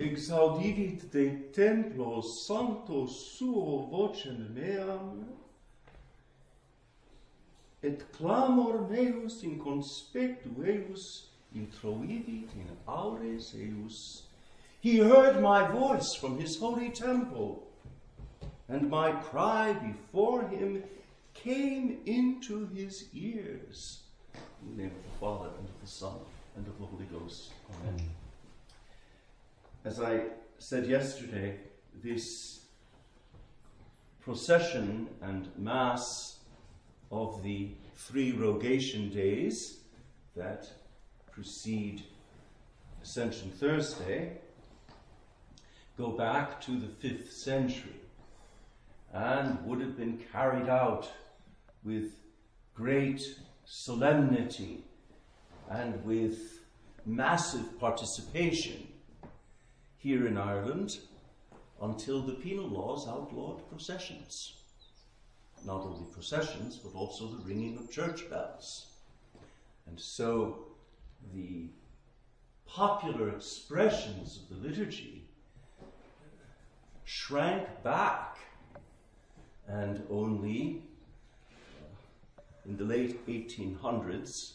exaudivit de templo sancto suo vocem meam, et clamor meus in conspectu eius introidit in aures eius. He heard my voice from his holy temple, and my cry before him came into his ears. In the name of the Father, and of the Son, and of the Holy Ghost. Amen. As I said yesterday, this procession and Mass of the three rogation days that precede Ascension Thursday go back to the fifth century and would have been carried out with great solemnity and with massive participation here in Ireland until the penal laws outlawed processions. Not only processions, but also the ringing of church bells. And so the popular expressions of the liturgy shrank back, and only uh, in the late 1800s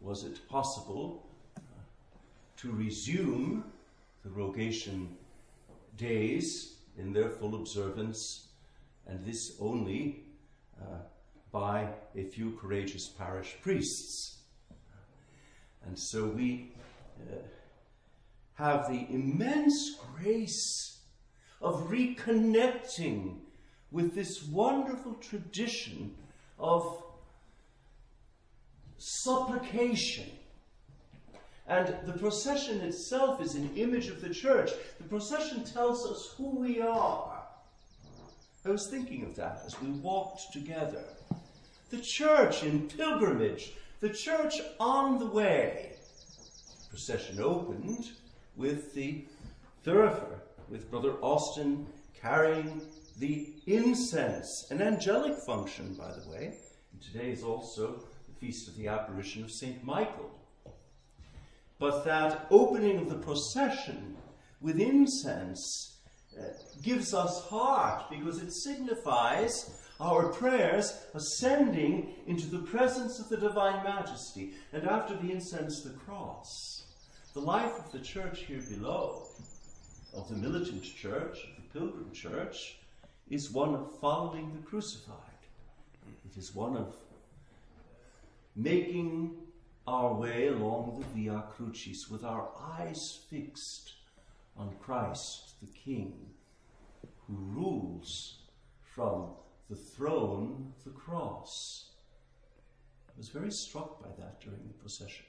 was it possible uh, to resume the rogation days in their full observance, and this only uh, by a few courageous parish priests. And so we uh, have the immense grace of reconnecting with this wonderful tradition of supplication. And the procession itself is an image of the church. The procession tells us who we are. I was thinking of that as we walked together. The church in pilgrimage, the church on the way. The procession opened with the thurifer, with Brother Austin carrying the incense, an angelic function, by the way. And today is also the feast of the apparition of St. Michael. But that opening of the procession with incense uh, gives us heart because it signifies our prayers ascending into the presence of the Divine Majesty, and after the incense, the cross. The life of the church here below, of the militant church, of the pilgrim church, is one of following the crucified. It is one of making our way along the Via Crucis with our eyes fixed on Christ the King, who rules from the throne of the cross. I was very struck by that during the procession.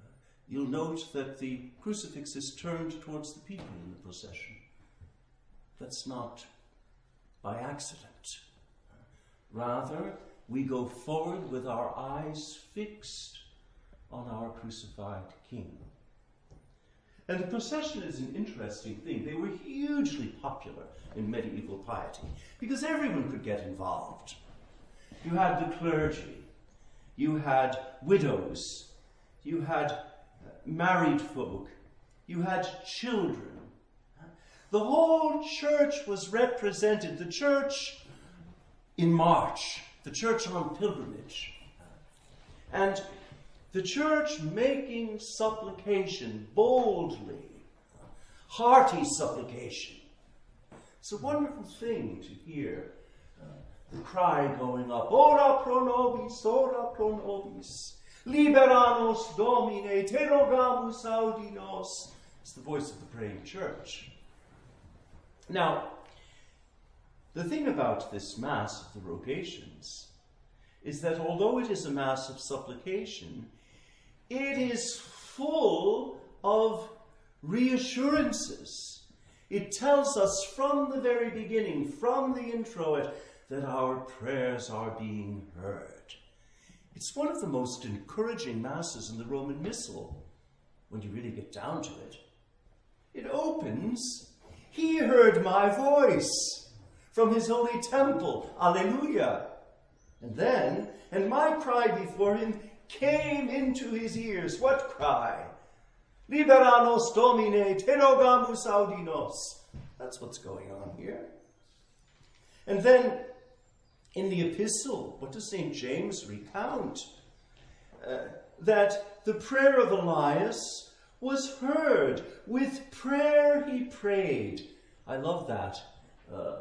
Uh, you'll note that the crucifix is turned towards the people in the procession. That's not by accident. Rather, we go forward with our eyes fixed on our crucified King. And the procession is an interesting thing. They were hugely popular in medieval piety because everyone could get involved. You had the clergy, you had widows, you had uh, married folk, you had children. The whole church was represented, the church in march, the church on pilgrimage. And the church making supplication boldly, hearty supplication. It's a wonderful thing to hear uh, the cry going up, Ora pro nobis, ora pro nobis, liberanos domine, te rogamus audi nos. It's the voice of the praying church. Now, the thing about this Mass of the Rogations is that although it is a Mass of supplication, it is full of reassurances. It tells us from the very beginning, from the introit, that our prayers are being heard. It's one of the most encouraging masses in the Roman Missal when you really get down to it. It opens, He heard my voice from his holy temple. Alleluia. And then, and my cry before him came into his ears. What cry? Libera nos Domine, terogamus audinos. That's what's going on here. And then in the epistle, what does St. James recount? Uh, that the prayer of Elias was heard. With prayer he prayed. I love that, uh,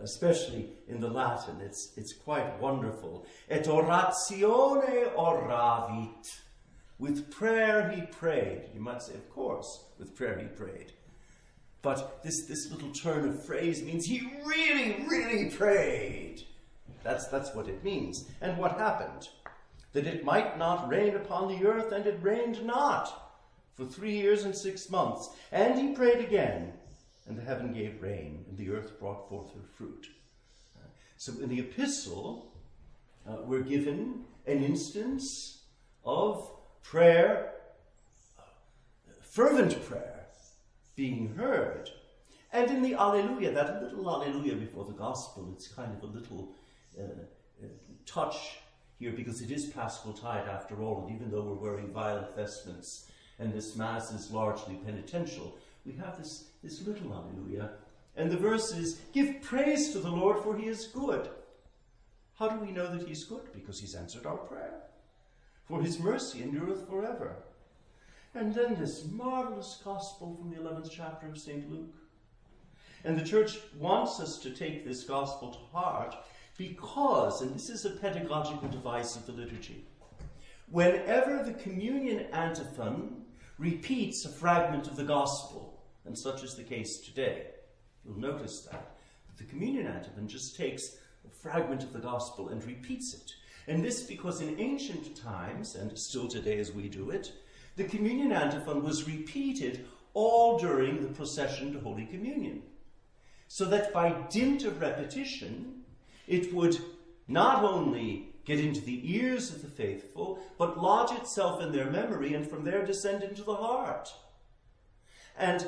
especially in the Latin. It's, it's quite wonderful. Et oratione oravit. With prayer he prayed. You might say, of course, with prayer he prayed. But this, this little turn of phrase means he really, really prayed. That's, that's what it means. And what happened? That it might not rain upon the earth, and it rained not for three years and six months. And he prayed again, and the heaven gave rain, and the earth brought forth her fruit. So in the epistle, uh, we're given an instance of prayer, fervent prayer, being heard. And in the Alleluia, that little Alleluia before the Gospel, it's kind of a little uh, uh, touch here because it is Paschal tide after all, and even though we're wearing violet vestments and this Mass is largely penitential, we have this, this little Alleluia. And the verse is, Give praise to the Lord, for he is good. How do we know that he's good? Because he's answered our prayer for his mercy endureth forever. And then this marvelous gospel from the 11th chapter of St. Luke. And the church wants us to take this gospel to heart because, and this is a pedagogical device of the liturgy, whenever the communion antiphon repeats a fragment of the gospel, and such is the case today, you'll notice that, the communion antiphon just takes a fragment of the gospel and repeats it. And this because in ancient times, and still today as we do it, the communion antiphon was repeated all during the procession to Holy Communion. So that by dint of repetition, it would not only get into the ears of the faithful, but lodge itself in their memory and from there descend into the heart. And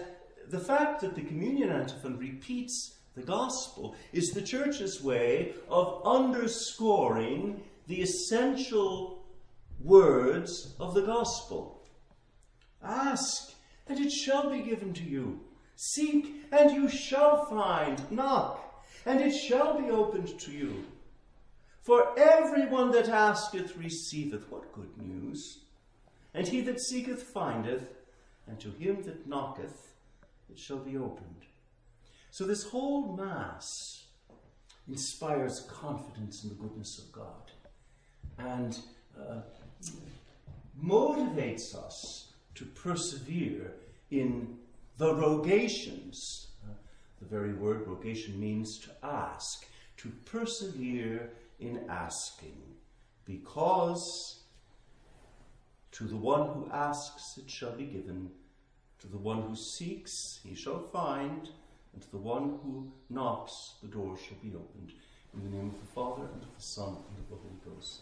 the fact that the communion antiphon repeats the gospel is the church's way of underscoring the essential words of the gospel. Ask, and it shall be given to you. Seek, and you shall find. Knock, and it shall be opened to you. For everyone that asketh receiveth. What good news! And he that seeketh findeth, and to him that knocketh it shall be opened. So this whole Mass inspires confidence in the goodness of God and uh, motivates us to persevere in the rogations. Uh, the very word rogation means to ask, to persevere in asking, because to the one who asks it shall be given, to the one who seeks he shall find, and to the one who knocks the door shall be opened. In the name of the Father, and of the Son, and of the Holy Ghost.